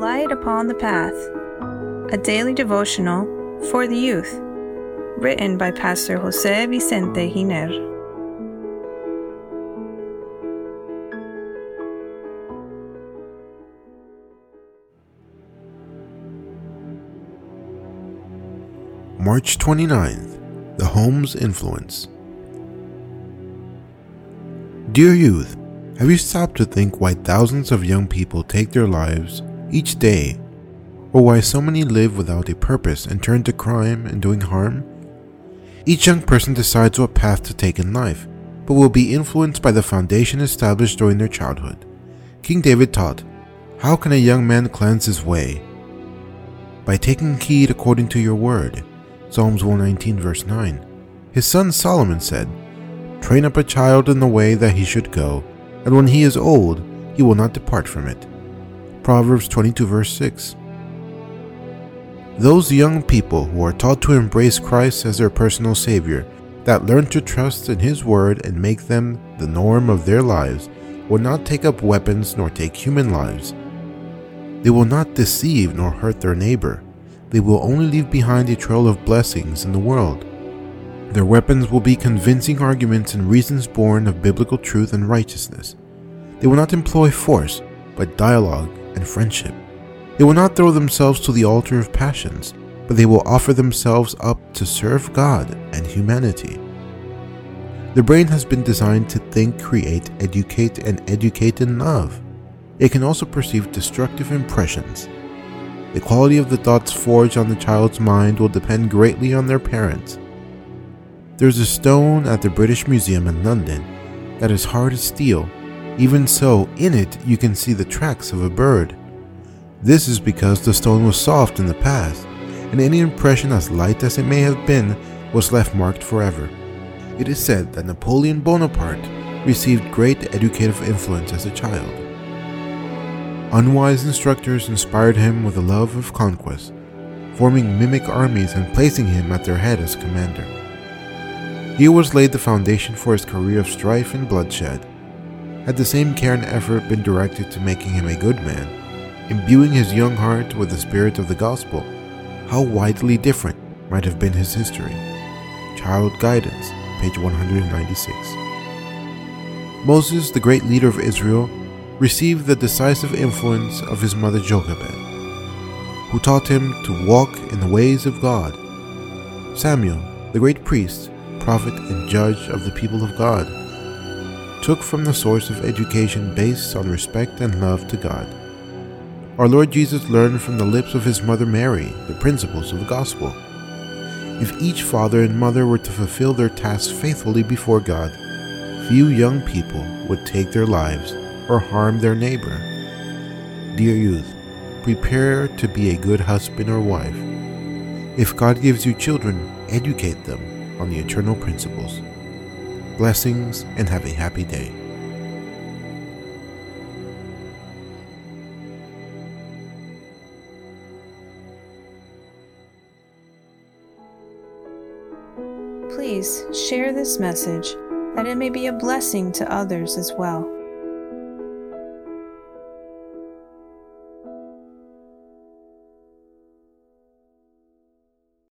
Light Upon the Path, a daily devotional for the youth, written by Pastor Jose Vicente Giner. March 29th, The Home's Influence. Dear youth, have you stopped to think why thousands of young people take their lives each day, or why so many live without a purpose and turn to crime and doing harm? Each young person decides what path to take in life, but will be influenced by the foundation established during their childhood. King David taught, How can a young man cleanse his way? By taking heed according to your word. Psalms 119, verse 9. His son Solomon said, Train up a child in the way that he should go and when he is old, he will not depart from it. Proverbs 22, verse 6. Those young people who are taught to embrace Christ as their personal Savior, that learn to trust in His Word and make them the norm of their lives, will not take up weapons nor take human lives. They will not deceive nor hurt their neighbor. They will only leave behind a trail of blessings in the world. Their weapons will be convincing arguments and reasons born of biblical truth and righteousness. They will not employ force, but dialogue and friendship. They will not throw themselves to the altar of passions, but they will offer themselves up to serve God and humanity. The brain has been designed to think, create, educate, and educate in love. It can also perceive destructive impressions. The quality of the thoughts forged on the child's mind will depend greatly on their parents. There's a stone at the British Museum in London that is hard as steel. Even so, in it you can see the tracks of a bird. This is because the stone was soft in the past, and any impression as light as it may have been was left marked forever. It is said that Napoleon Bonaparte received great educative influence as a child. Unwise instructors inspired him with a love of conquest, forming mimic armies and placing him at their head as commander. Here was laid the foundation for his career of strife and bloodshed. Had the same care and effort been directed to making him a good man, imbuing his young heart with the spirit of the gospel, how widely different might have been his history. Child Guidance, page 196. Moses, the great leader of Israel, received the decisive influence of his mother Jochebed, who taught him to walk in the ways of God. Samuel, the great priest, prophet, and judge of the people of God, took from the source of education based on respect and love to God. Our Lord Jesus learned from the lips of his mother Mary the principles of the gospel. If each father and mother were to fulfill their tasks faithfully before God, few young people would take their lives or harm their neighbor. Dear youth, prepare to be a good husband or wife. If God gives you children, educate them on the eternal principles. Blessings and have a happy day. Please share this message that it may be a blessing to others as well.